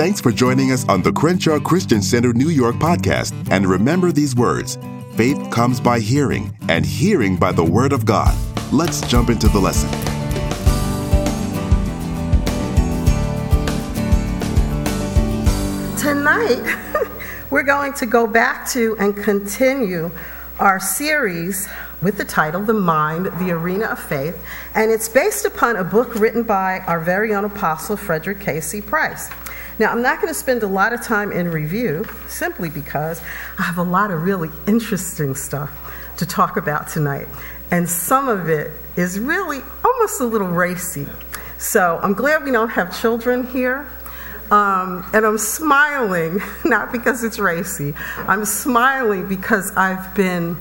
Thanks for joining us on the Crenshaw Christian Center New York podcast. And remember these words faith comes by hearing, and hearing by the Word of God. Let's jump into the lesson. Tonight, we're going to go back to and continue our series with the title The Mind, the Arena of Faith, and it's based upon a book written by our very own apostle, Frederick K.C. Price. Now, I'm not going to spend a lot of time in review simply because I have a lot of really interesting stuff to talk about tonight. And some of it is really almost a little racy. So I'm glad we don't have children here. Um, and I'm smiling, not because it's racy, I'm smiling because I've been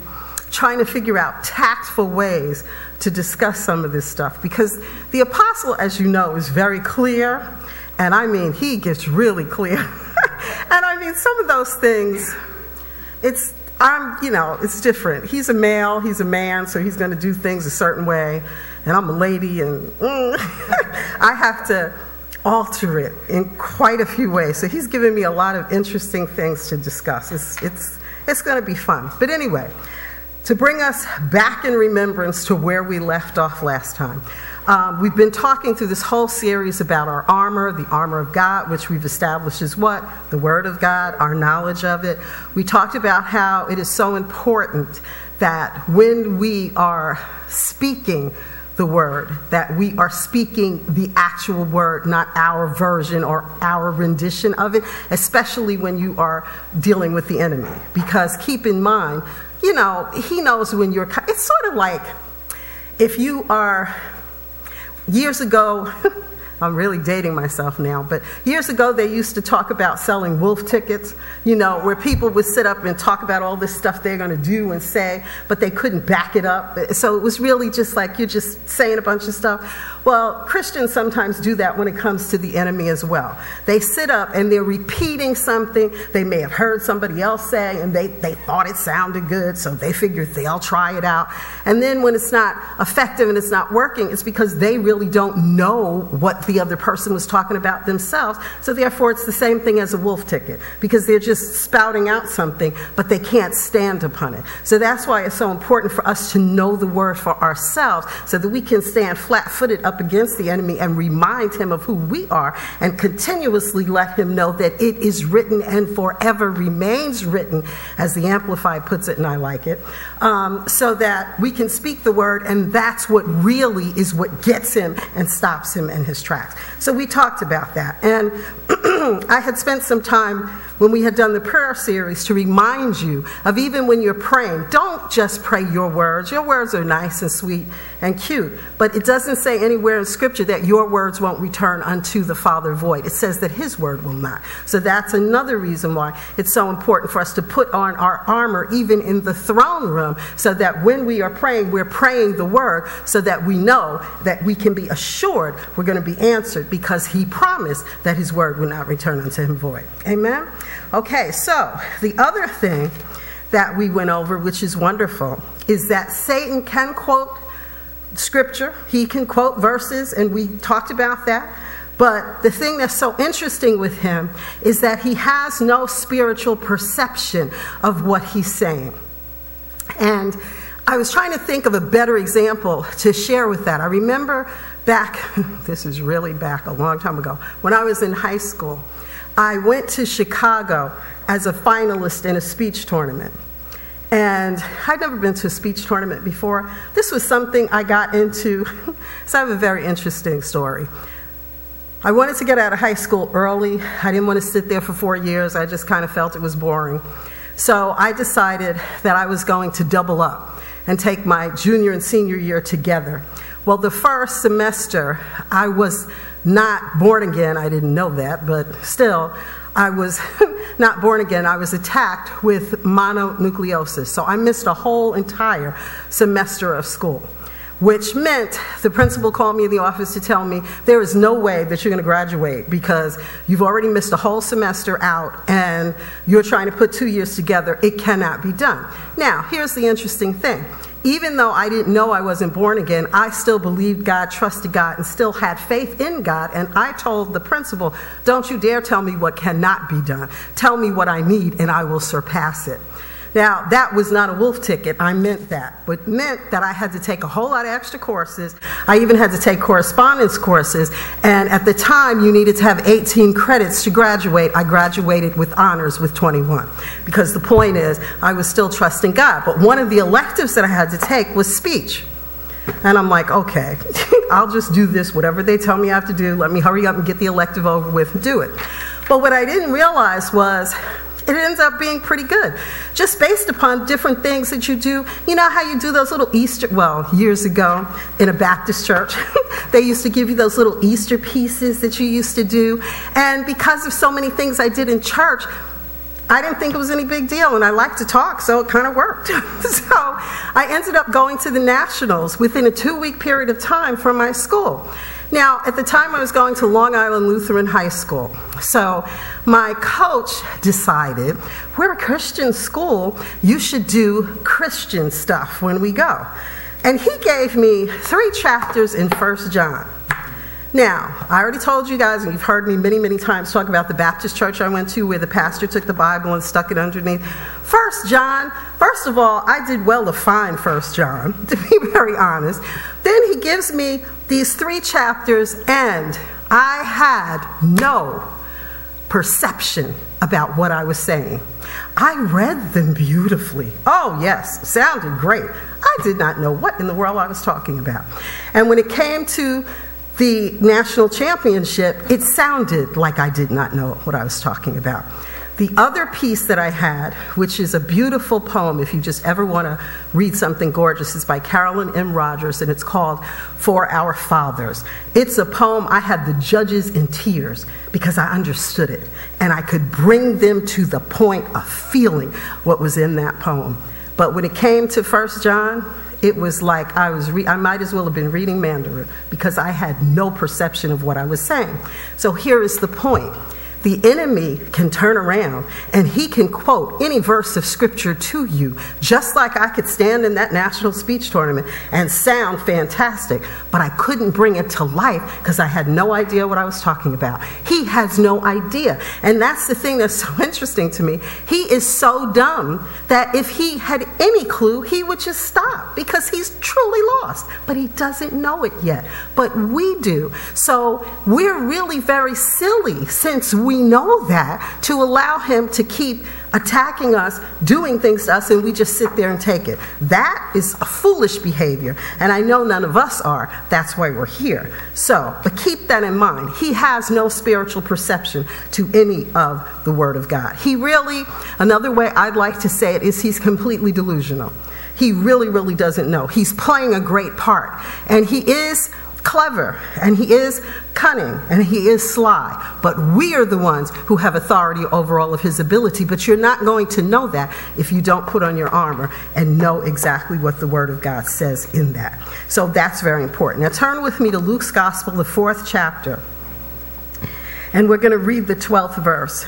trying to figure out tactful ways to discuss some of this stuff. Because the apostle, as you know, is very clear and I mean, he gets really clear. and I mean, some of those things, it's, I'm, you know, it's different. He's a male, he's a man, so he's going to do things a certain way. And I'm a lady, and mm, I have to alter it in quite a few ways. So he's given me a lot of interesting things to discuss. It's, it's, it's going to be fun. But anyway, to bring us back in remembrance to where we left off last time. Um, we've been talking through this whole series about our armor, the armor of God, which we've established is what? The Word of God, our knowledge of it. We talked about how it is so important that when we are speaking the Word, that we are speaking the actual Word, not our version or our rendition of it, especially when you are dealing with the enemy. Because keep in mind, you know, he knows when you're, it's sort of like if you are years ago, I'm really dating myself now, but years ago they used to talk about selling wolf tickets, you know, where people would sit up and talk about all this stuff they're going to do and say, but they couldn't back it up. So it was really just like you're just saying a bunch of stuff. Well, Christians sometimes do that when it comes to the enemy as well. They sit up and they're repeating something they may have heard somebody else say, and they, they thought it sounded good, so they figured they'll try it out. And then when it's not effective and it's not working, it's because they really don't know what the other person was talking about themselves. So therefore, it's the same thing as a wolf ticket, because they're just spouting out something, but they can't stand upon it. So that's why it's so important for us to know the word for ourselves so that we can stand flat footed up against the enemy and remind him of who we are and continuously let him know that it is written and forever remains written, as the Amplified puts it, and I like it, um, so that we can speak the word, and that's what really is what gets him and stops him in his tracks. So we talked about that. And I had spent some time when we had done the prayer series to remind you of even when you're praying, don't just pray your words. Your words are nice and sweet and cute, but it doesn't say anywhere in Scripture that your words won't return unto the Father void. It says that His word will not. So that's another reason why it's so important for us to put on our armor even in the throne room so that when we are praying, we're praying the word so that we know that we can be assured we're going to be answered because He promised that His word will not return unto Him void. Amen? Okay, so the other thing that we went over, which is wonderful, is that Satan can quote scripture, he can quote verses, and we talked about that. But the thing that's so interesting with him is that he has no spiritual perception of what he's saying. And I was trying to think of a better example to share with that. I remember back, this is really back a long time ago, when I was in high school. I went to Chicago as a finalist in a speech tournament. And I'd never been to a speech tournament before. This was something I got into. so I have a very interesting story. I wanted to get out of high school early. I didn't want to sit there for four years. I just kind of felt it was boring. So I decided that I was going to double up and take my junior and senior year together. Well, the first semester, I was not born again. I didn't know that, but still, I was not born again. I was attacked with mononucleosis. So I missed a whole entire semester of school, which meant the principal called me in the office to tell me there is no way that you're going to graduate because you've already missed a whole semester out and you're trying to put two years together. It cannot be done. Now, here's the interesting thing even though I didn't know I wasn't born again, I still believed God, trusted God, and still had faith in God. And I told the principal, Don't you dare tell me what cannot be done. Tell me what I need, and I will surpass it. Now, that was not a wolf ticket. I meant that. But meant that I had to take a whole lot of extra courses. I even had to take correspondence courses. And at the time, you needed to have 18 credits to graduate. I graduated with honors with 21. Because the point is, I was still trusting God. But one of the electives that I had to take was speech. And I'm like, okay, I'll just do this, whatever they tell me I have to do. Let me hurry up and get the elective over with and do it. But what I didn't realize was it ends up being pretty good. Just based upon different things that you do. You know how you do those little Easter, well, years ago in a Baptist church, they used to give you those little Easter pieces that you used to do. And because of so many things I did in church, I didn't think it was any big deal, and I like to talk, so it kind of worked. so I ended up going to the Nationals within a two week period of time from my school. Now, at the time, I was going to Long Island Lutheran High School. So my coach decided, we're a Christian school, you should do Christian stuff when we go. And he gave me three chapters in First John. Now, I already told you guys, and you've heard me many, many times talk about the Baptist church I went to where the pastor took the Bible and stuck it underneath. First John, first of all, I did well to find First John, to be very honest. Then he gives me these three chapters, and I had no perception about what I was saying. I read them beautifully. Oh, yes, sounded great. I did not know what in the world I was talking about. And when it came to the national championship, it sounded like I did not know what I was talking about. The other piece that I had, which is a beautiful poem, if you just ever want to read something gorgeous, is by Carolyn M. Rodgers, and it's called For Our Fathers. It's a poem I had the judges in tears because I understood it, and I could bring them to the point of feeling what was in that poem. But when it came to First John, it was like I was re- I might as well have been reading Mandarin because I had no perception of what I was saying. So here is the point the enemy can turn around and he can quote any verse of scripture to you, just like I could stand in that national speech tournament and sound fantastic, but I couldn't bring it to life because I had no idea what I was talking about. He has no idea. And that's the thing that's so interesting to me. He is so dumb that if he had any clue, he would just stop because he's truly lost, but he doesn't know it yet. But we do. So we're really very silly since we we know that, to allow him to keep attacking us, doing things to us, and we just sit there and take it. That is a foolish behavior, and I know none of us are. That's why we're here. So, but keep that in mind. He has no spiritual perception to any of the Word of God. He really, another way I'd like to say it is he's completely delusional. He really, really doesn't know. He's playing a great part, and he is clever and he is cunning and he is sly, but we are the ones who have authority over all of his ability. But you're not going to know that if you don't put on your armor and know exactly what the Word of God says in that. So that's very important. Now turn with me to Luke's Gospel, the fourth chapter, and we're going to read the 12th verse.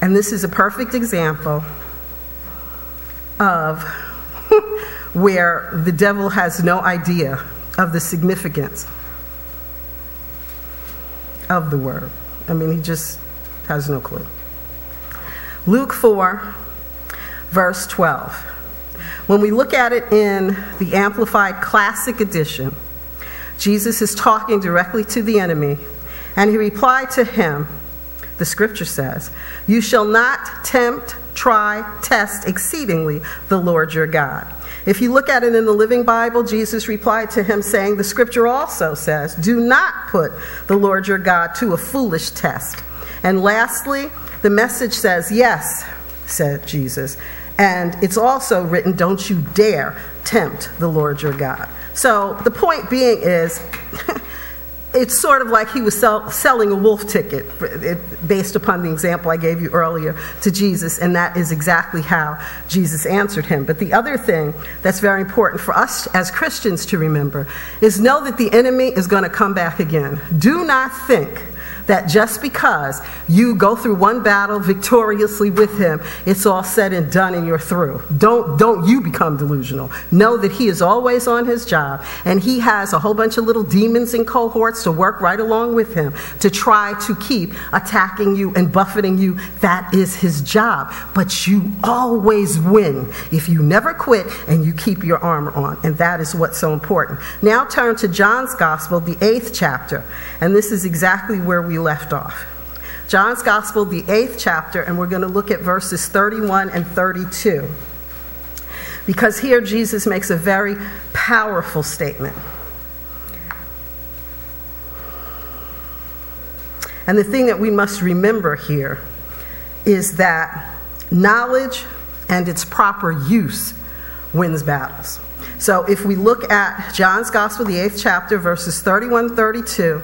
And this is a perfect example of where the devil has no idea of the significance of the word. I mean, he just has no clue. Luke 4, verse 12. When we look at it in the Amplified Classic Edition, Jesus is talking directly to the enemy, and he replied to him, the scripture says, You shall not tempt, try, test exceedingly the Lord your God. If you look at it in the Living Bible, Jesus replied to him, saying, The scripture also says, Do not put the Lord your God to a foolish test. And lastly, the message says, Yes, said Jesus. And it's also written, Don't you dare tempt the Lord your God. So the point being is, it's sort of like he was sell, selling a wolf ticket based upon the example I gave you earlier to Jesus, and that is exactly how Jesus answered him. But the other thing that's very important for us as Christians to remember is know that the enemy is going to come back again. Do not think that just because you go through one battle victoriously with him, it's all said and done and you're through. Don't, don't you become delusional. Know that he is always on his job and he has a whole bunch of little demons and cohorts to work right along with him to try to keep attacking you and buffeting you. That is his job. But you always win if you never quit and you keep your armor on. And that is what's so important. Now turn to John's Gospel, the eighth chapter. And this is exactly where we left off. John's Gospel, the eighth chapter, and we're going to look at verses 31 and 32. Because here Jesus makes a very powerful statement. And the thing that we must remember here is that knowledge and its proper use wins battles. So if we look at John's Gospel, the eighth chapter, verses 31 32,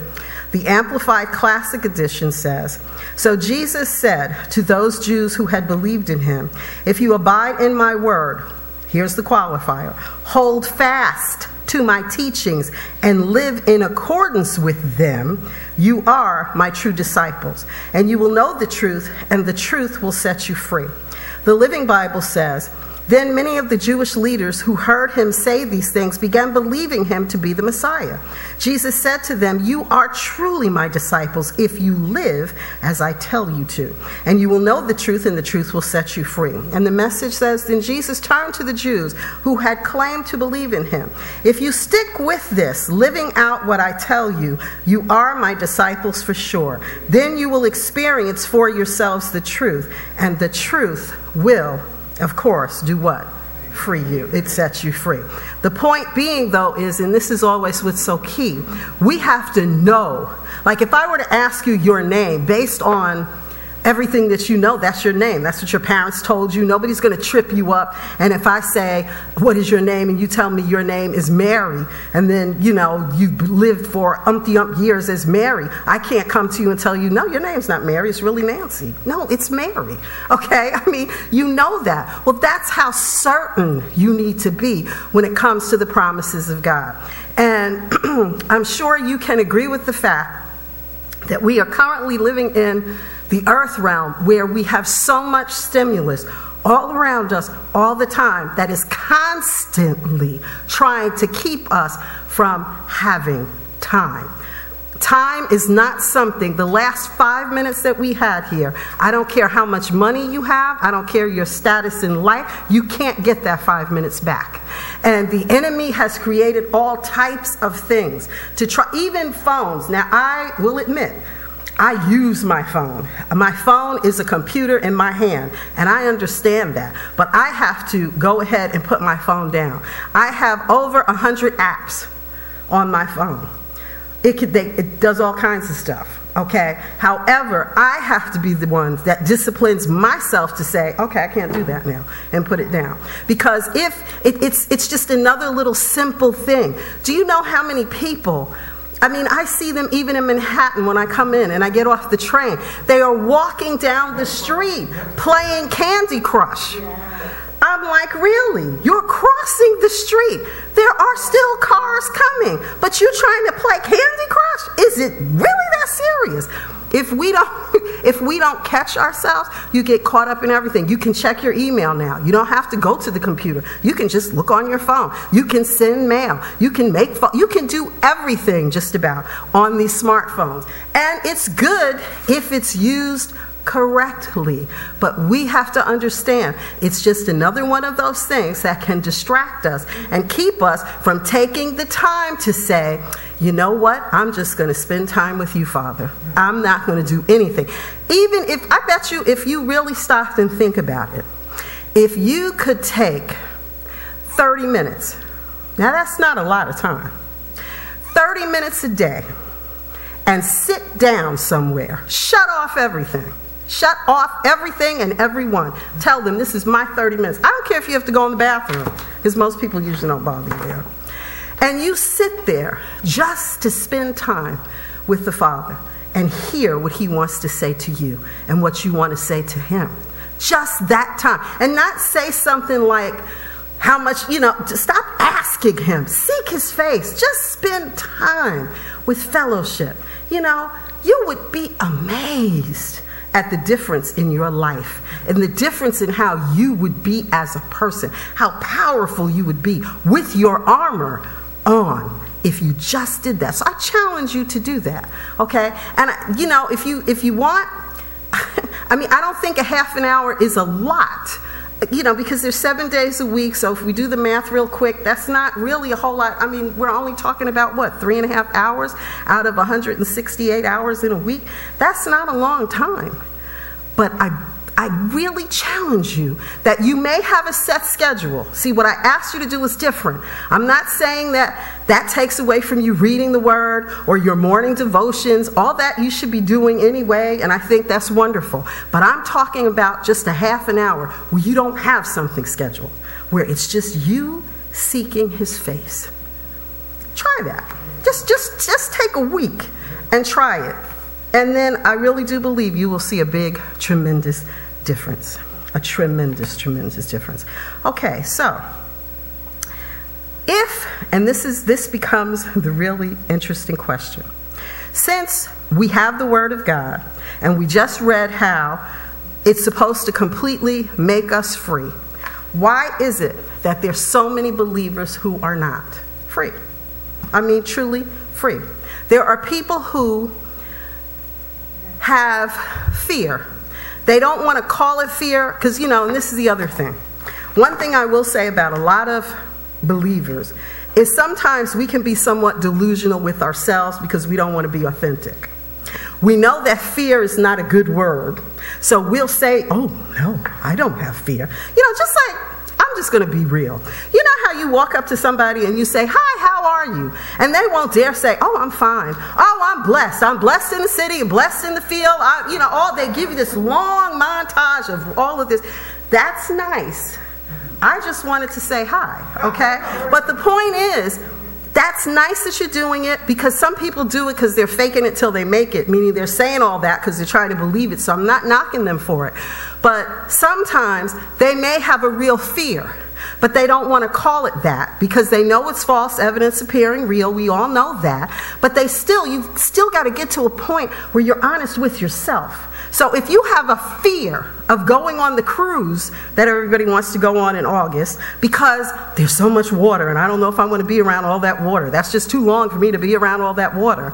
the Amplified Classic Edition says So Jesus said to those Jews who had believed in him, If you abide in my word, here's the qualifier, hold fast to my teachings and live in accordance with them, you are my true disciples. And you will know the truth, and the truth will set you free. The Living Bible says, then many of the Jewish leaders who heard him say these things began believing him to be the Messiah. Jesus said to them, You are truly my disciples if you live as I tell you to. And you will know the truth, and the truth will set you free. And the message says, Then Jesus turned to the Jews who had claimed to believe in him. If you stick with this, living out what I tell you, you are my disciples for sure. Then you will experience for yourselves the truth, and the truth will of course, do what? Free you. It sets you free. The point being, though, is, and this is always what's so key, we have to know. Like, if I were to ask you your name based on everything that you know, that's your name. That's what your parents told you. Nobody's going to trip you up. And if I say, What is your name? and you tell me your name is Mary, and then, you know, you've lived for umpty ump years as Mary, I can't come to you and tell you, No, your name's not Mary. It's really Nancy. No, it's Mary. Okay? I mean, you know that. Well, that's how certain you need to be when it comes to the promises of God. And I'm sure you can agree with the fact that we are currently living in the earth realm, where we have so much stimulus all around us all the time that is constantly trying to keep us from having time. Time is not something, the last five minutes that we had here, I don't care how much money you have, I don't care your status in life, you can't get that five minutes back. And the enemy has created all types of things to try, even phones. Now, I will admit, I use my phone. My phone is a computer in my hand, and I understand that. But I have to go ahead and put my phone down. I have over 100 apps on my phone. It, could, they, it does all kinds of stuff, okay? However, I have to be the one that disciplines myself to say, okay, I can't do that now, and put it down. Because if it, it's, it's just another little simple thing. Do you know how many people I mean, I see them even in Manhattan when I come in and I get off the train. They are walking down the street playing Candy Crush. I'm like, really? You're crossing street. There are still cars coming, but you're trying to play Candy Crush? Is it really that serious? If we don't if we don't catch ourselves, you get caught up in everything. You can check your email now. You don't have to go to the computer. You can just look on your phone. You can send mail. You can make you can do everything just about on these smartphones. And it's good if it's used correctly. But we have to understand it's just another one of those things that can distract us and keep us from taking the time to say, you know what? I'm just going to spend time with you, Father. I'm not going to do anything. Even if, I bet you, if you really stopped and think about it, if you could take 30 minutes, now that's not a lot of time, 30 minutes a day, and sit down somewhere, shut off everything Shut off everything and everyone. Tell them this is my 30 minutes. I don't care if you have to go in the bathroom, because most people usually don't bother you there. And you sit there just to spend time with the Father and hear what He wants to say to you and what you want to say to Him. Just that time. And not say something like, how much, you know, stop asking Him. Seek His face. Just spend time with fellowship you know, you would be amazed at the difference in your life and the difference in how you would be as a person, how powerful you would be with your armor on if you just did that. So I challenge you to do that, okay? And you know, if you if you want, I mean, I don't think a half an hour is a lot you know, because there's seven days a week, so if we do the math real quick, that's not really a whole lot. I mean, we're only talking about what, three and a half hours out of 168 hours in a week? That's not a long time. But I I really challenge you that you may have a set schedule. See, what I asked you to do is different. I'm not saying that that takes away from you reading the word or your morning devotions. All that you should be doing anyway, and I think that's wonderful. But I'm talking about just a half an hour where you don't have something scheduled, where it's just you seeking his face. Try that. Just just just take a week and try it. And then I really do believe you will see a big, tremendous difference. A tremendous, tremendous difference. Okay, so if, and this is this becomes the really interesting question. Since we have the Word of God, and we just read how it's supposed to completely make us free, why is it that there's so many believers who are not free? I mean, truly free. There are people who have fear. They don't want to call it fear because, you know, and this is the other thing. One thing I will say about a lot of believers is sometimes we can be somewhat delusional with ourselves because we don't want to be authentic. We know that fear is not a good word, so we'll say, Oh, no, I don't have fear. You know, just like I'm just going to be real. You know how you walk up to somebody and you say, Hi, how are you? And they won't dare say, Oh, I'm fine. Oh, I'm blessed. I'm blessed in the city blessed in the field. I, you know, all they give you this long montage of all of this. That's nice. I just wanted to say hi, okay? But the point is, that's nice that you're doing it because some people do it because they're faking it till they make it, meaning they're saying all that because they're trying to believe it. So I'm not knocking them for it. But sometimes they may have a real fear, but they don't want to call it that because they know it's false evidence appearing real. We all know that. But they still, you've still got to get to a point where you're honest with yourself. So if you have a fear of going on the cruise that everybody wants to go on in August because there's so much water and I don't know if I want to be around all that water. That's just too long for me to be around all that water.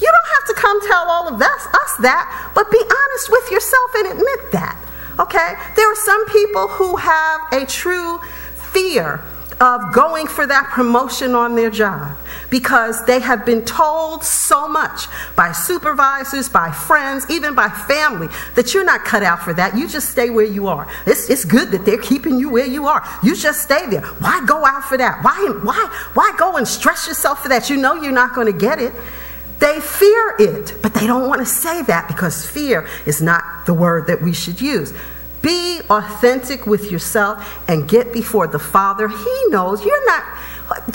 You don't have to come tell all of that, us that, but be honest with yourself and admit that. Okay? There are some people who have a true fear of going for that promotion on their job because they have been told so much by supervisors, by friends, even by family that you're not cut out for that. You just stay where you are. It's, it's good that they're keeping you where you are. You just stay there. Why go out for that? Why, why, why go and stress yourself for that? You know you're not going to get it. They fear it, but they don't want to say that because fear is not the word that we should use. Be authentic with yourself and get before the Father. He knows you're not,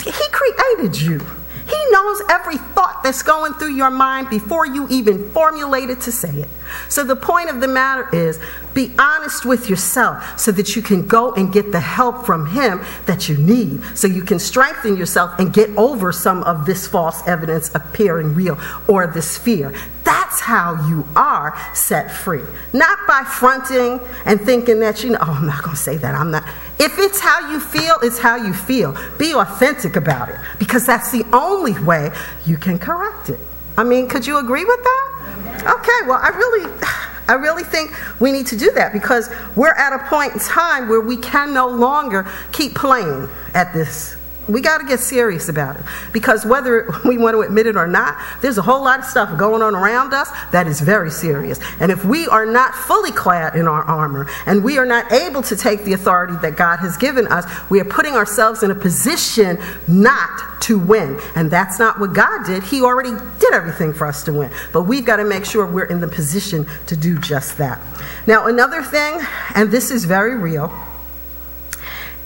He created you. He knows every thought that's going through your mind before you even formulate it to say it. So the point of the matter is be honest with yourself so that you can go and get the help from Him that you need, so you can strengthen yourself and get over some of this false evidence appearing real or this fear. That's how you are set free. Not by fronting and thinking that, you know, oh, I'm not going to say that. I'm not. If it's how you feel, it's how you feel. Be authentic about it because that's the only way you can correct it. I mean, could you agree with that? Okay, well, I really. I really think we need to do that because we're at a point in time where we can no longer keep playing at this we got to get serious about it because whether we want to admit it or not, there's a whole lot of stuff going on around us that is very serious. And if we are not fully clad in our armor and we are not able to take the authority that God has given us, we are putting ourselves in a position not to win. And that's not what God did. He already did everything for us to win. But we've got to make sure we're in the position to do just that. Now, another thing, and this is very real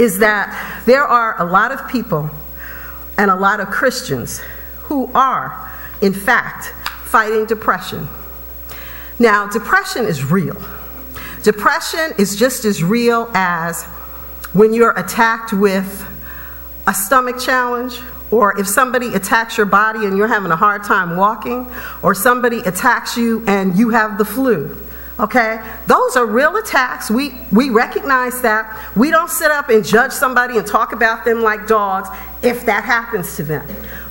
is that there are a lot of people and a lot of Christians who are, in fact, fighting depression. Now, depression is real. Depression is just as real as when you're attacked with a stomach challenge or if somebody attacks your body and you're having a hard time walking, or somebody attacks you and you have the flu. Okay? Those are real attacks. We, we recognize that. We don't sit up and judge somebody and talk about them like dogs if that happens to them.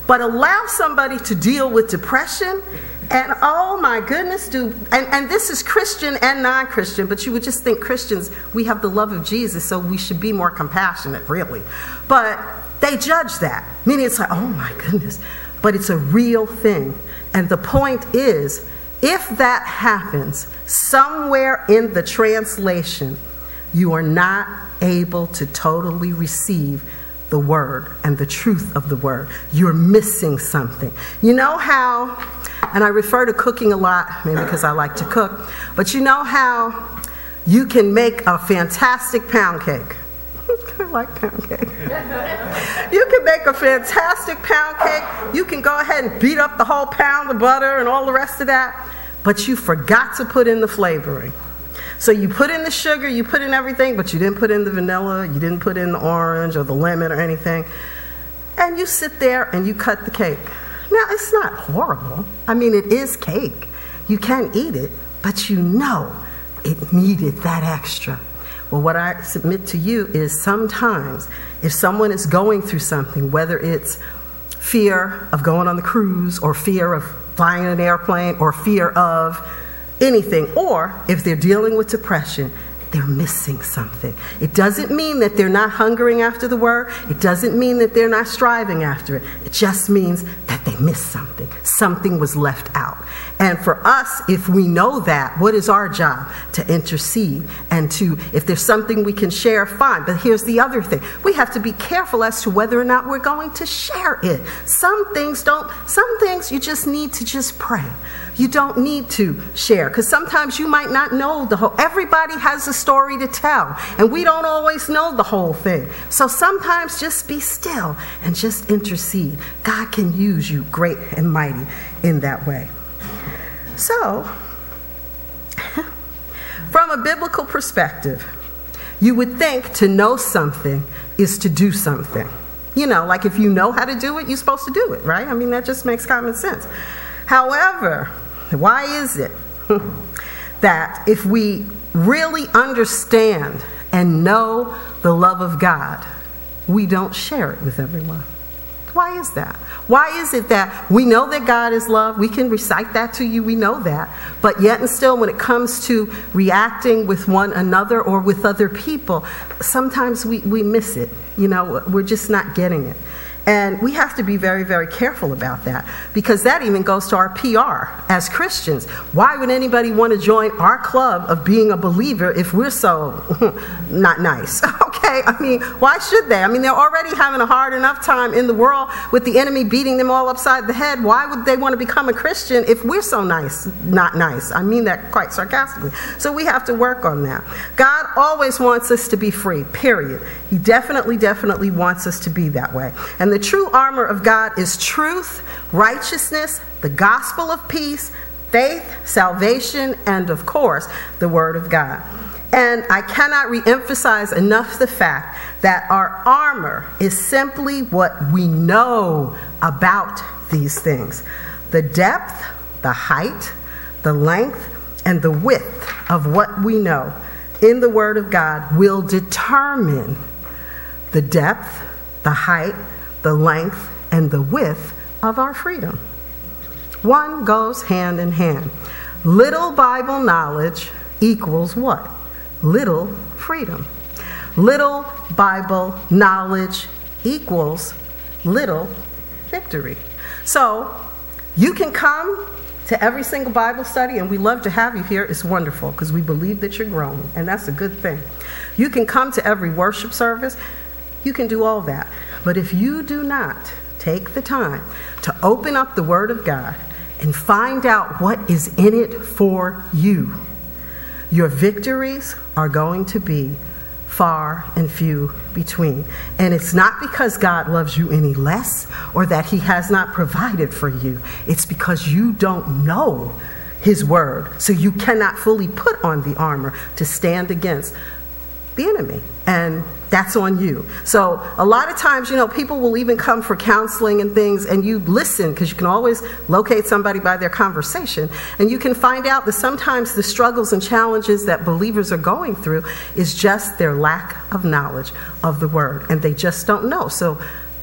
But allow somebody to deal with depression and oh my goodness, do and, and this is Christian and non-Christian, but you would just think Christians, we have the love of Jesus, so we should be more compassionate, really. But they judge that. Meaning it's like, oh my goodness. But it's a real thing. And the point is, if that happens, somewhere in the translation, you are not able to totally receive the word and the truth of the word. You're missing something. You know how, and I refer to cooking a lot, maybe because I like to cook, but you know how you can make a fantastic pound cake. Like pound cake. you can make a fantastic pound cake. You can go ahead and beat up the whole pound of butter and all the rest of that, but you forgot to put in the flavoring. So you put in the sugar, you put in everything, but you didn't put in the vanilla, you didn't put in the orange or the lemon or anything. And you sit there and you cut the cake. Now, it's not horrible. I mean, it is cake. You can eat it, but you know it needed that extra. Well, what I submit to you is sometimes if someone is going through something, whether it's fear of going on the cruise or fear of flying an airplane or fear of anything, or if they're dealing with depression, they're missing something. It doesn't mean that they're not hungering after the word. It doesn't mean that they're not striving after it. It just means that they missed something. Something was left out. And for us, if we know that, what is our job? To intercede and to, if there's something we can share, fine. But here's the other thing we have to be careful as to whether or not we're going to share it. Some things don't, some things you just need to just pray. You don't need to share because sometimes you might not know the whole, everybody has a story to tell, and we don't always know the whole thing. So sometimes just be still and just intercede. God can use you great and mighty in that way. So, from a biblical perspective, you would think to know something is to do something. You know, like if you know how to do it, you're supposed to do it, right? I mean, that just makes common sense. However, why is it that if we really understand and know the love of God, we don't share it with everyone? Why is that? Why is it that we know that God is love? We can recite that to you, we know that. But yet and still, when it comes to reacting with one another or with other people, sometimes we, we miss it. You know, we're just not getting it. And we have to be very, very careful about that because that even goes to our PR as Christians. Why would anybody want to join our club of being a believer if we're so not nice? Okay, I mean, why should they? I mean, they're already having a hard enough time in the world with the enemy beating them all upside the head. Why would they want to become a Christian if we're so nice, not nice? I mean that quite sarcastically. So we have to work on that. God always wants us to be free, period. He definitely, definitely wants us to be that way. And the the true armor of God is truth, righteousness, the gospel of peace, faith, salvation, and of course, the Word of God. And I cannot reemphasize enough the fact that our armor is simply what we know about these things. The depth, the height, the length, and the width of what we know in the Word of God will determine the depth, the height, the length, and the width of our freedom. One goes hand in hand. Little Bible knowledge equals what? Little freedom. Little Bible knowledge equals little victory. So you can come to every single Bible study, and we love to have you here. It's wonderful because we believe that you're growing, and that's a good thing. You can come to every worship service. You can do all that. But if you do not take the time to open up the Word of God and find out what is in it for you, your victories are going to be far and few between. And it's not because God loves you any less or that He has not provided for you, it's because you don't know His Word. So you cannot fully put on the armor to stand against the enemy. And that's on you. So a lot of times, you know, people will even come for counseling and things, and you listen because you can always locate somebody by their conversation, and you can find out that sometimes the struggles and challenges that believers are going through is just their lack of knowledge of the word, and they just don't know. So,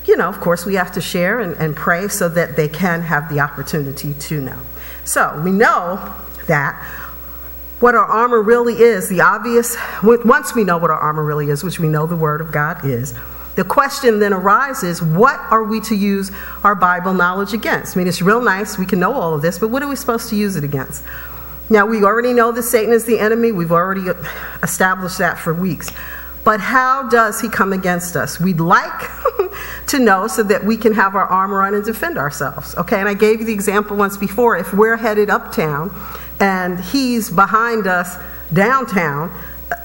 you know, of course, we have to share and, and pray so that they can have the opportunity to know. So we know that what our armor really is, the obvious, once we know what our armor really is, which we know the Word of God is, the question then arises what are we to use our Bible knowledge against? I mean, it's real nice, we can know all of this, but what are we supposed to use it against? Now, we already know that Satan is the enemy, we've already established that for weeks. But how does he come against us? We'd like to know so that we can have our armor on and defend ourselves. Okay, and I gave you the example once before. If we're headed uptown, and he's behind us downtown,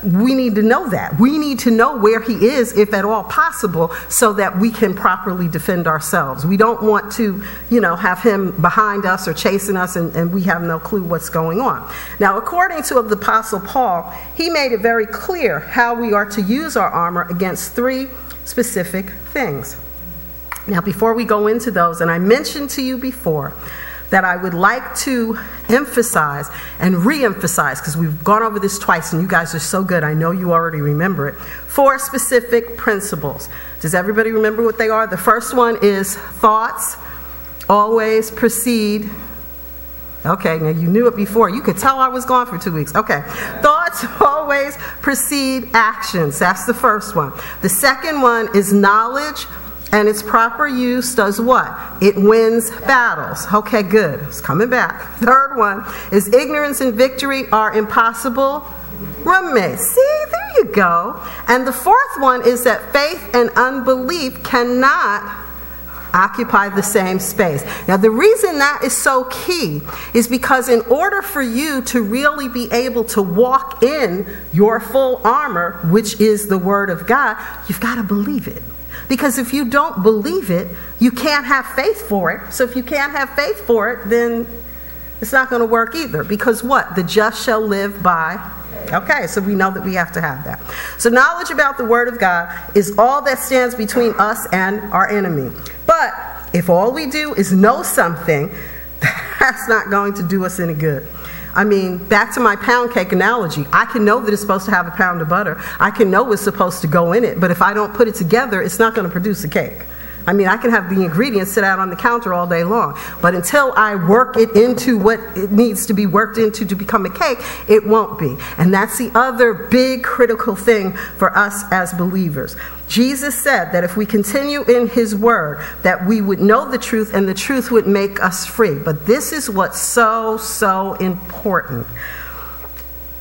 we need to know that. We need to know where he is, if at all possible, so that we can properly defend ourselves. We don't want to, you know, have him behind us or chasing us and, and we have no clue what's going on. Now, according to the Apostle Paul, he made it very clear how we are to use our armor against three specific things. Now, before we go into those, and I mentioned to you before that I would like to emphasize and re emphasize, because we've gone over this twice and you guys are so good, I know you already remember it. Four specific principles. Does everybody remember what they are? The first one is thoughts always precede. Okay, now you knew it before. You could tell I was gone for two weeks. Okay. Thoughts always precede actions. That's the first one. The second one is knowledge and its proper use does what? It wins battles. Okay, good. It's coming back. Third one is ignorance and victory are impossible roommates. See, there you go. And the fourth one is that faith and unbelief cannot occupy the same space. Now, the reason that is so key is because in order for you to really be able to walk in your full armor, which is the Word of God, you've got to believe it. Because if you don't believe it, you can't have faith for it. So if you can't have faith for it, then it's not going to work either. Because what? The just shall live by. Okay, so we know that we have to have that. So, knowledge about the Word of God is all that stands between us and our enemy. But if all we do is know something, that's not going to do us any good. I mean, back to my pound cake analogy. I can know that it's supposed to have a pound of butter. I can know it's supposed to go in it, but if I don't put it together, it's not going to produce a cake. I mean, I can have the ingredients sit out on the counter all day long, but until I work it into what it needs to be worked into to become a cake, it won't be. And that's the other big critical thing for us as believers. Jesus said that if we continue in his word, that we would know the truth and the truth would make us free. But this is what's so, so important.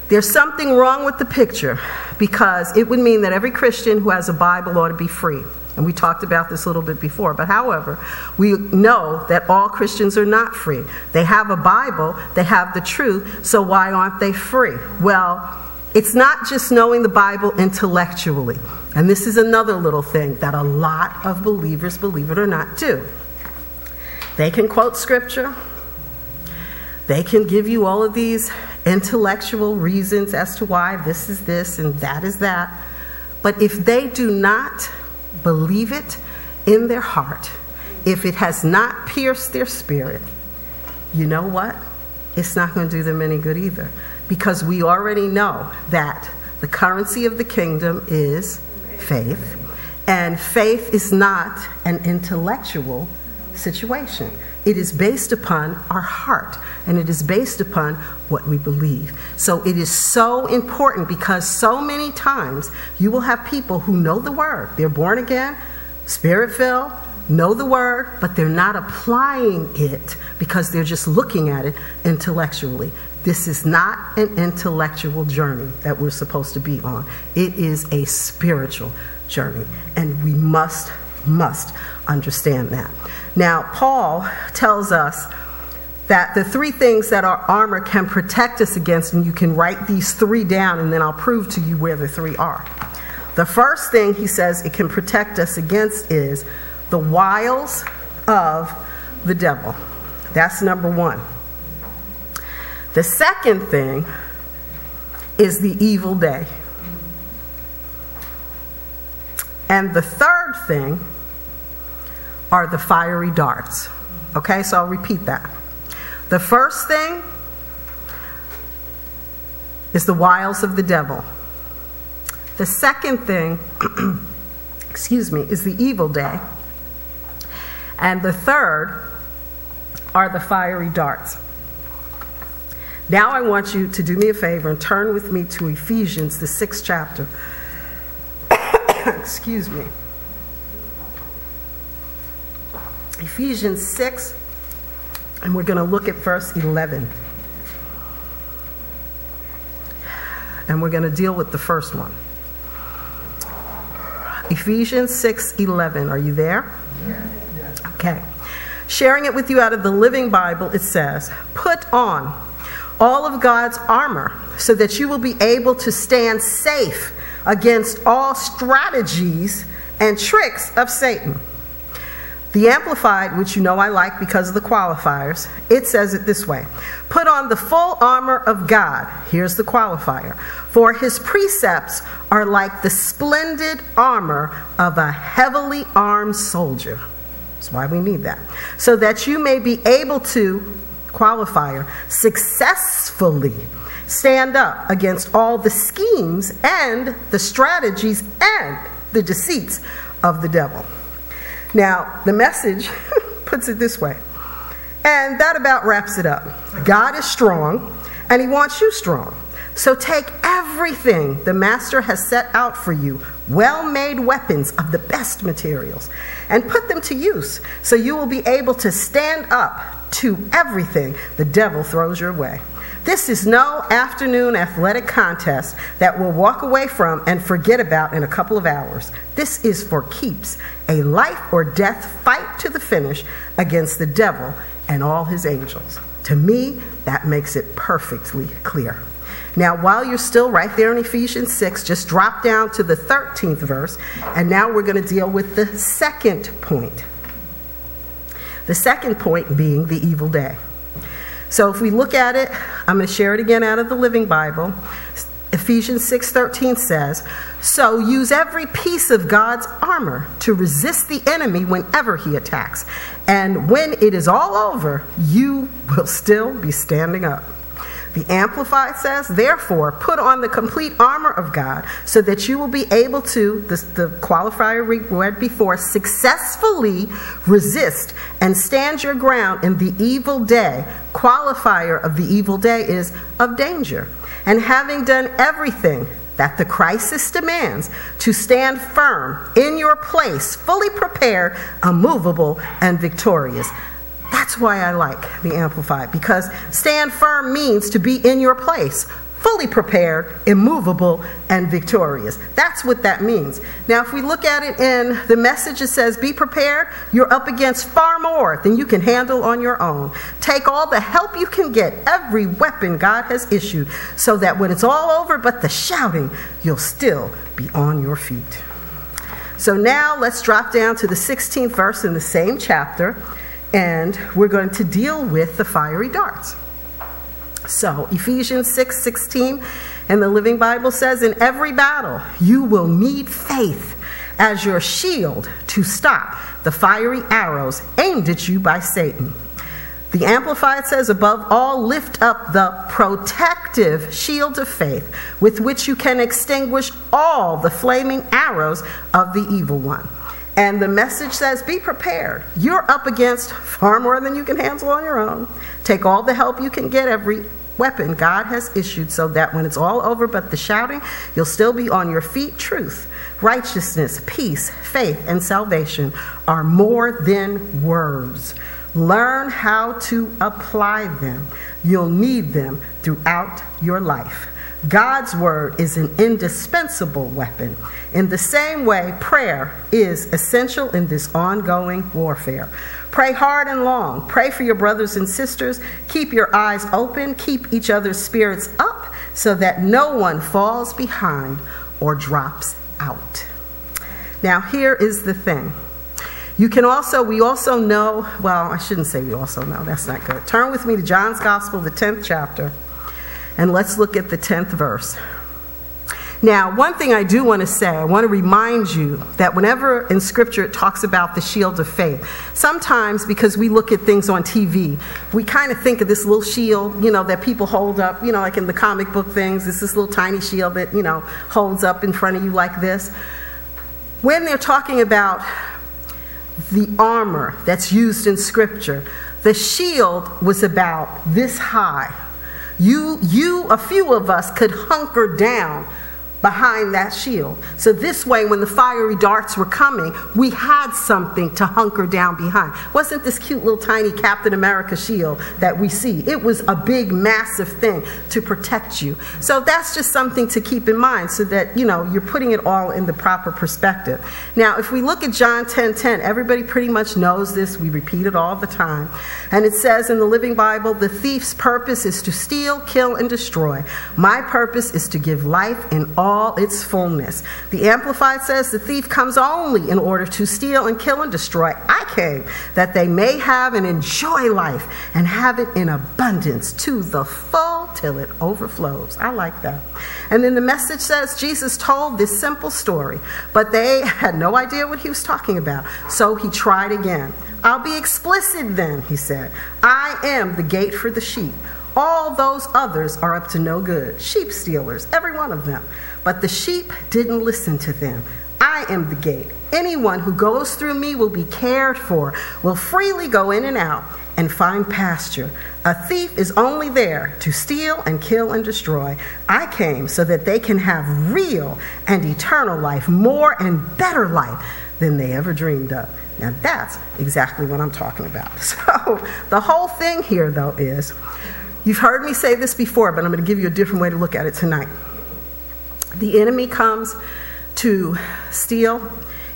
There's something wrong with the picture because it would mean that every Christian who has a Bible ought to be free. And we talked about this a little bit before. But however, we know that all Christians are not free. They have a Bible, they have the truth, so why aren't they free? Well, it's not just knowing the Bible intellectually. And this is another little thing that a lot of believers, believe it or not, do. They can quote scripture, they can give you all of these intellectual reasons as to why this is this and that is that. But if they do not believe it in their heart, if it has not pierced their spirit, you know what? It's not going to do them any good either. Because we already know that the currency of the kingdom is faith, and faith is not an intellectual situation. It is based upon our heart and it is based upon what we believe. So it is so important because so many times you will have people who know the word. They're born again, spirit filled, know the word, but they're not applying it because they're just looking at it intellectually. This is not an intellectual journey that we're supposed to be on. It is a spiritual journey, and we must, must understand that. Now, Paul tells us that the three things that our armor can protect us against, and you can write these three down, and then I'll prove to you where the three are. The first thing he says it can protect us against is the wiles of the devil. That's number one. The second thing is the evil day. And the third thing are the fiery darts. Okay, so I'll repeat that. The first thing is the wiles of the devil. The second thing, excuse me, is the evil day. And the third are the fiery darts. Now I want you to do me a favor and turn with me to Ephesians, the sixth chapter. excuse me. Ephesians 6, and we're going to look at verse 11. And we're going to deal with the first one. Ephesians 6 11. Are you there? Yes. Okay. Sharing it with you out of the Living Bible, it says, Put on all of God's armor so that you will be able to stand safe against all strategies and tricks of Satan. The Amplified, which you know I like because of the qualifiers, it says it this way Put on the full armor of God. Here's the qualifier. For his precepts are like the splendid armor of a heavily armed soldier. That's why we need that. So that you may be able to, qualifier, successfully stand up against all the schemes and the strategies and the deceits of the devil. Now, the message puts it this way, and that about wraps it up. God is strong, and He wants you strong. So take everything the Master has set out for you, well made weapons of the best materials, and put them to use so you will be able to stand up to everything the devil throws your way. This is no afternoon athletic contest that we'll walk away from and forget about in a couple of hours. This is for keeps, a life or death fight to the finish against the devil and all his angels. To me, that makes it perfectly clear. Now, while you're still right there in Ephesians 6, just drop down to the 13th verse, and now we're going to deal with the second point. The second point being the evil day. So if we look at it, I'm going to share it again out of the Living Bible. Ephesians 6:13 says, "So use every piece of God's armor to resist the enemy whenever he attacks, and when it is all over, you will still be standing up." The Amplified says, therefore, put on the complete armor of God so that you will be able to, the, the qualifier we read before, successfully resist and stand your ground in the evil day. Qualifier of the evil day is of danger. And having done everything that the crisis demands to stand firm in your place, fully prepared, immovable, and victorious. That's why I like the Amplified, because stand firm means to be in your place, fully prepared, immovable, and victorious. That's what that means. Now, if we look at it in the message, it says, Be prepared. You're up against far more than you can handle on your own. Take all the help you can get, every weapon God has issued, so that when it's all over but the shouting, you'll still be on your feet. So now let's drop down to the 16th verse in the same chapter and we're going to deal with the fiery darts. So, Ephesians 6 16 and the Living Bible says, In every battle, you will need faith as your shield to stop the fiery arrows aimed at you by Satan. The Amplified says, above all, lift up the protective shield of faith with which you can extinguish all the flaming arrows of the evil one. And the message says, be prepared. You're up against far more than you can handle on your own. Take all the help you can get, every weapon God has issued, so that when it's all over but the shouting, you'll still be on your feet. Truth, righteousness, peace, faith, and salvation are more than words. Learn how to apply them. You'll need them throughout your life. God's word is an indispensable weapon. In the same way, prayer is essential in this ongoing warfare. Pray hard and long. Pray for your brothers and sisters. Keep your eyes open. Keep each other's spirits up so that no one falls behind or drops out. Now, here is the thing. You can also, we also know, well, I shouldn't say we also know, that's not good. Turn with me to John's Gospel, the 10th chapter. And let's look at the 10th verse. Now, one thing I do want to say, I want to remind you that whenever in Scripture it talks about the shield of faith, sometimes because we look at things on TV, we kind of think of this little shield, you know, that people hold up, you know, like in the comic book things, it's this little tiny shield that, you know, holds up in front of you like this. When they're talking about the armor that's used in Scripture, the shield was about this high. You, you, a few of us could hunker down behind that shield. So this way, when the fiery darts were coming, we had something to hunker down behind. Wasn't this cute little tiny Captain America shield that we see? It was a big, massive thing to protect you. So that's just something to keep in mind so that, you know, you're putting it all in the proper perspective. Now, if we look at John 10 10, everybody pretty much knows this. We repeat it all the time. And it says in the Living Bible, the thief's purpose is to steal, kill, and destroy. My purpose is to give life in all all its fullness. The Amplified says the thief comes only in order to steal and kill and destroy. I came that they may have and enjoy life and have it in abundance to the full till it overflows. I like that. And then the message says Jesus told this simple story, but they had no idea what he was talking about. So he tried again. I'll be explicit then, he said. I am the gate for the sheep. All those others are up to no good. Sheep stealers, every one of them. But the sheep didn't listen to them. I am the gate. Anyone who goes through me will be cared for, will freely go in and out and find pasture. A thief is only there to steal and kill and destroy. I came so that they can have real and eternal life, more and better life than they ever dreamed of. Now, that's exactly what I'm talking about. So, the whole thing here, though, is you've heard me say this before, but I'm going to give you a different way to look at it tonight. The enemy comes to steal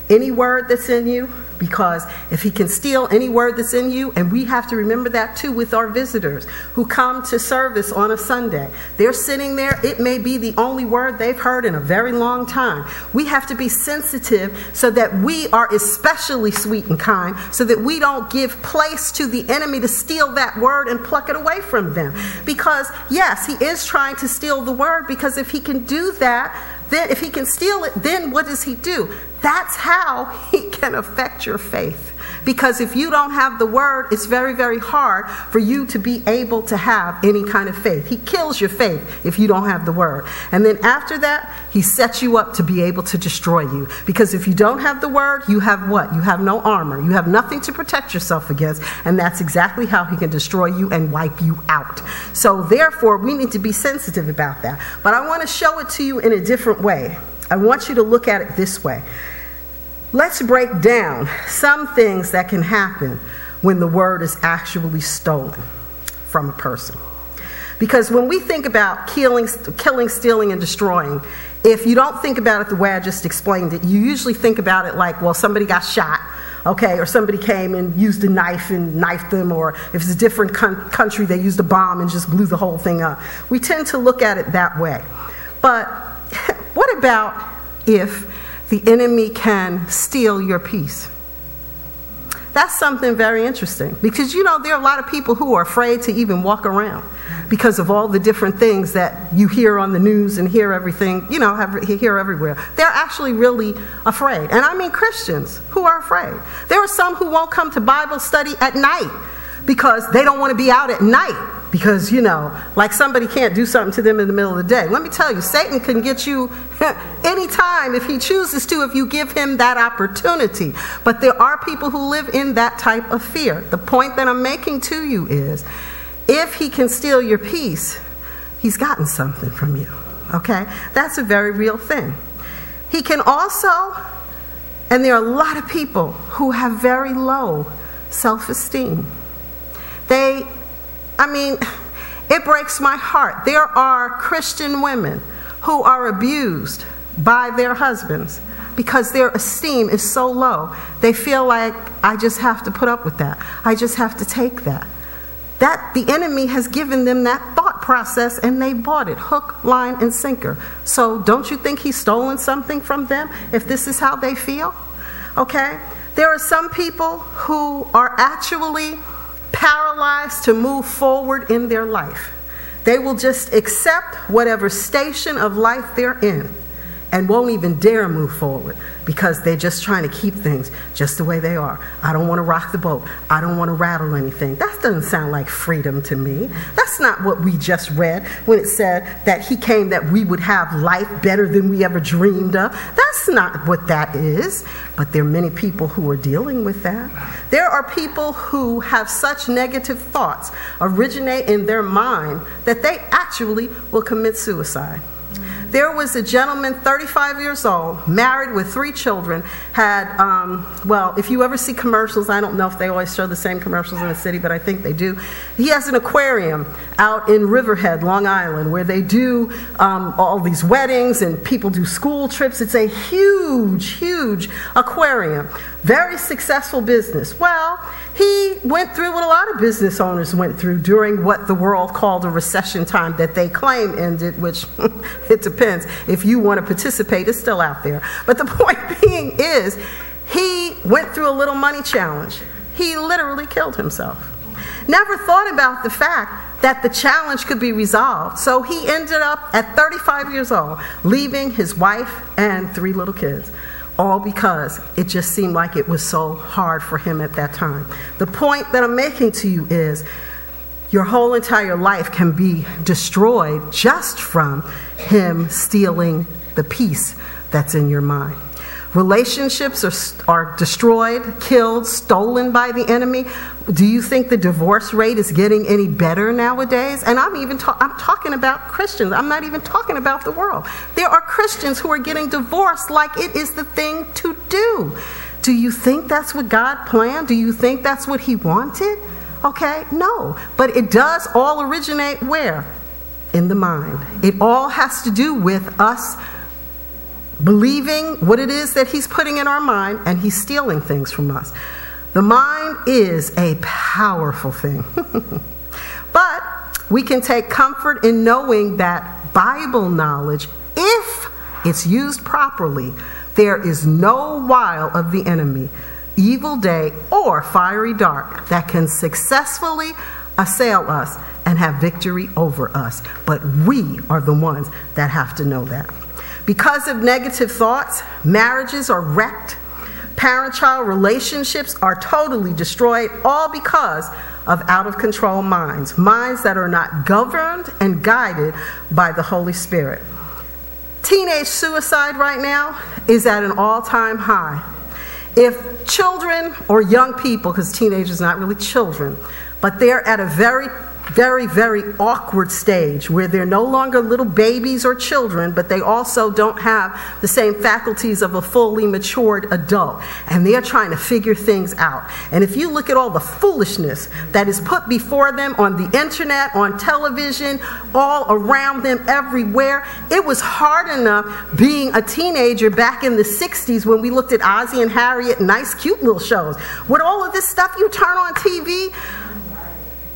any word that's in you, because if he can steal any word that's in you, and we have to remember that too with our visitors who come to service on a Sunday, they're sitting there, it may be the only word they've heard in a very long time. We have to be sensitive so that we are especially sweet and kind, so that we don't give place to the enemy to steal that word and pluck it away from them. Because, yes, he is trying to steal the word, because if he can do that, then if he can steal it, then what does he do? That's how he can affect your faith. Because if you don't have the word, it's very, very hard for you to be able to have any kind of faith. He kills your faith if you don't have the word. And then after that, he sets you up to be able to destroy you. Because if you don't have the word, you have what? You have no armor. You have nothing to protect yourself against. And that's exactly how he can destroy you and wipe you out. So therefore, we need to be sensitive about that. But I want to show it to you in a different way. I want you to look at it this way. Let's break down some things that can happen when the word is actually stolen from a person. Because when we think about killing, killing, stealing, and destroying, if you don't think about it the way I just explained it, you usually think about it like, well, somebody got shot, okay, or somebody came and used a knife and knifed them, or if it's a different con- country, they used a bomb and just blew the whole thing up. We tend to look at it that way. But what about if the enemy can steal your peace. That's something very interesting because you know there are a lot of people who are afraid to even walk around because of all the different things that you hear on the news and hear everything, you know, have, hear everywhere. They're actually really afraid. And I mean Christians who are afraid. There are some who won't come to Bible study at night because they don't want to be out at night because, you know, like somebody can't do something to them in the middle of the day. Let me tell you, Satan can get you anytime if he chooses to, if you give him that opportunity. But there are people who live in that type of fear. The point that I'm making to you is if he can steal your peace, he's gotten something from you. Okay? That's a very real thing. He can also, and there are a lot of people who have very low self esteem. They I mean, it breaks my heart. There are Christian women who are abused by their husbands because their esteem is so low. They feel like, I just have to put up with that. I just have to take that. That the enemy has given them that thought process and they bought it hook, line, and sinker. So don't you think he's stolen something from them if this is how they feel? Okay? There are some people who are actually paralyzed to move forward in their life. They will just accept whatever station of life they're in. and won't even dare move forward because they're just trying to keep things just the way they are. I don't want to rock the boat. I don't want to rattle anything. That doesn't sound like freedom to me. That's not what we just read when it said that he came that we would have life better than we ever dreamed of. That's not what that is. But there are many people who are dealing with that. There are people who have such negative thoughts originate in their mind that they actually will commit suicide. There was a gentleman, 35 years old, married with three children, had, um, well, if you ever see commercials, I don't know if they always show the same commercials in the city, but I think they do. He has an aquarium out in Riverhead, Long Island, where they do um, all these weddings and people do school trips. It's a huge, huge aquarium. Very successful business. Well, he went through what a lot of business owners went through during what the world called a recession time that they claim ended, which it depends. If you want to participate, it's still out there. But the point being is, he went through a little money challenge. He literally killed himself. Never thought about the fact that the challenge could be resolved. So he ended up at 35 years old, leaving his wife and three little kids all because it just seemed like it was so hard for him at that time. The point that I'm making to you is your whole entire life can be destroyed just from him stealing the peace that's in your mind. Relationships are, are destroyed, killed, stolen by the enemy. Do you think the divorce rate is getting any better nowadays? And I'm even ta- I'm talking about Christians. I'm not even talking about the world. There are Christians who are getting divorced like it is the thing to do. Do you think that's what God planned? Do you think that's what He wanted? Okay, no. But it does all originate where? In the mind. It all has to do with us believing what it is that he's putting in our mind, and he's stealing things from us. The mind is a powerful thing. but we can take comfort in knowing that Bible knowledge, if it's used properly, there is no wile of the enemy, evil day, or fiery dart that can successfully assail us and have victory over us. But we are the ones that have to know that. Because of negative thoughts, marriages are wrecked, parent child relationships are totally destroyed, all because of out of control minds, minds that are not governed and guided by the Holy Spirit. Teenage suicide right now is at an all time high. If children or young people, because teenagers are not really children, but they're at a very very, very awkward stage where they're no longer little babies or children, but they also don't have the same faculties of a fully matured adult. And they're trying to figure things out. And if you look at all the foolishness that is put before them on the internet, on television, all around them, everywhere, it was hard enough being a teenager back in the 60s when we looked at Ozzie and Harriet, nice, cute little shows. With all of this stuff you turn on TV,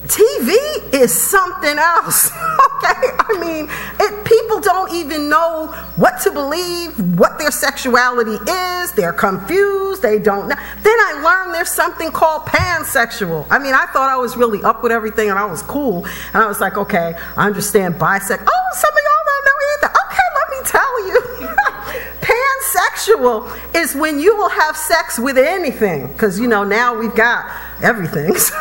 TV is something else. okay? I mean, it, people don't even know what to believe, what their sexuality is. They're confused. They don't know. Then I learned there's something called pansexual. I mean, I thought I was really up with everything and I was cool. And I was like, okay, I understand bisexual. Oh, some of y'all don't know either. Okay, let me tell you. pansexual is when you will have sex with anything. Because, you know, now we've got everything. So,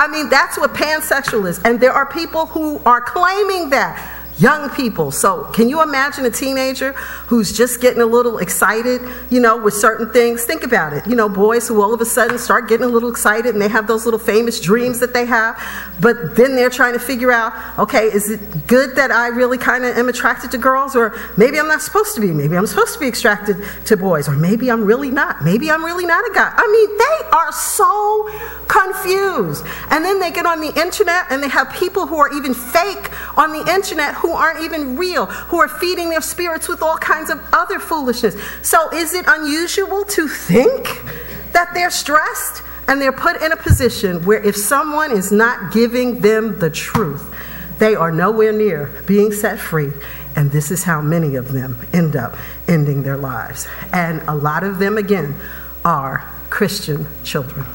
I mean, that's what pansexual is. And there are people who are claiming that young people. So, can you imagine a teenager who's just getting a little excited, you know, with certain things? Think about it. You know, boys who all of a sudden start getting a little excited and they have those little famous dreams that they have, but then they're trying to figure out, okay, is it good that I really kind of am attracted to girls, or maybe I'm not supposed to be? Maybe I'm supposed to be attracted to boys, or maybe I'm really not. Maybe I'm really not a guy. I mean, they are so confused. And then they get on the internet and they have people who are even fake on the internet who aren't even real, who are feeding their spirits with all kinds of other foolishness. So is it unusual to think that they're stressed and they're put in a position where if someone is not giving them the truth, they are nowhere near being set free. And this is how many of them end up ending their lives. And a lot of them, again, are Christian children.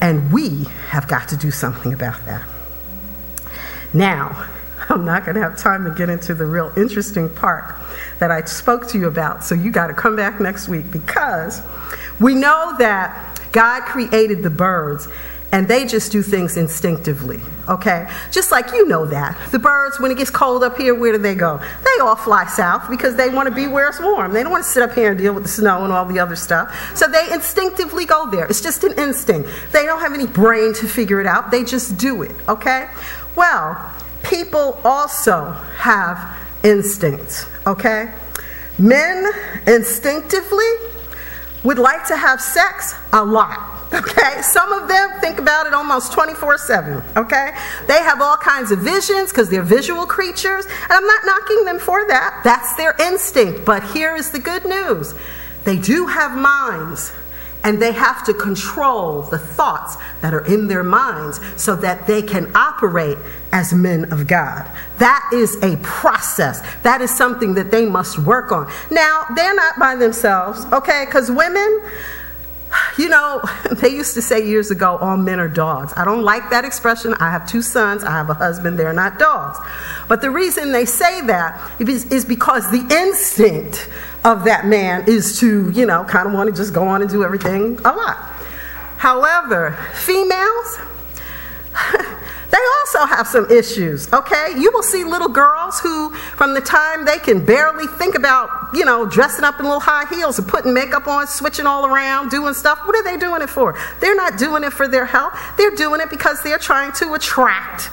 And we have got to do something about that. Now, I'm not going to have time to get into the real interesting part that I spoke to you about. So you got to come back next week because we know that God created the birds and they just do things instinctively, okay? Just like you know that. The birds, when it gets cold up here, where do they go? They all fly south because they want to be where it's warm. They don't want to sit up here and deal with the snow and all the other stuff. So they instinctively go there. It's just an instinct. They don't have any brain to figure it out, they just do it, okay? Well, people also have instincts, okay? Men instinctively would like to have sex a lot. Okay, some of them think about it almost 24 7. Okay, they have all kinds of visions because they're visual creatures, and I'm not knocking them for that. That's their instinct. But here is the good news they do have minds and they have to control the thoughts that are in their minds so that they can operate as men of God. That is a process. That is something that they must work on. Now, they're not by themselves, okay? Because women, you know, they used to say years ago, all men are dogs. I don't like that expression. I have two sons, I have a husband, they're not dogs. But the reason they say that is, because the instinct of that man is to, you know, kind of want to just go on and do everything a lot. However, females, they also have some issues, okay? You will see little girls who, from the time they can barely think about, you know, dressing up in little high heels and putting makeup on, switching all around, doing stuff, what are they doing it for? They're not doing it for their health, they're doing it because they're trying to attract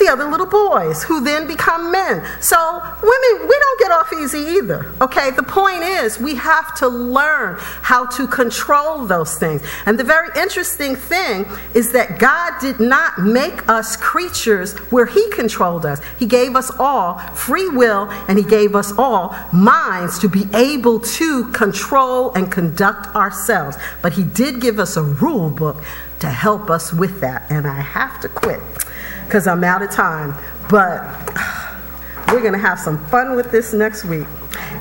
the other little boys who then become men. So, women, we don't get off easy either. Okay, the point is we have to learn how to control those things. And the very interesting thing is that God did not make us creatures where He controlled us. He gave us all free will and He gave us all minds to be able to control and conduct ourselves. But He did give us a rule book to help us with that. And I have to quit because I'm out of time. But we're going to have some fun with this next week.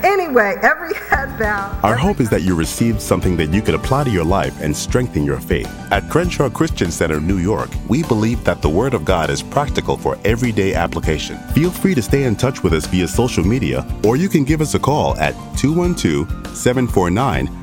Anyway, every head bow. Our hope is that you received something that you could apply to your life and strengthen your faith. At Crenshaw Christian Center, New York, we believe that the Word of God is practical for everyday application. Feel free to stay in touch with us via social media, or you can give us a call at 212 749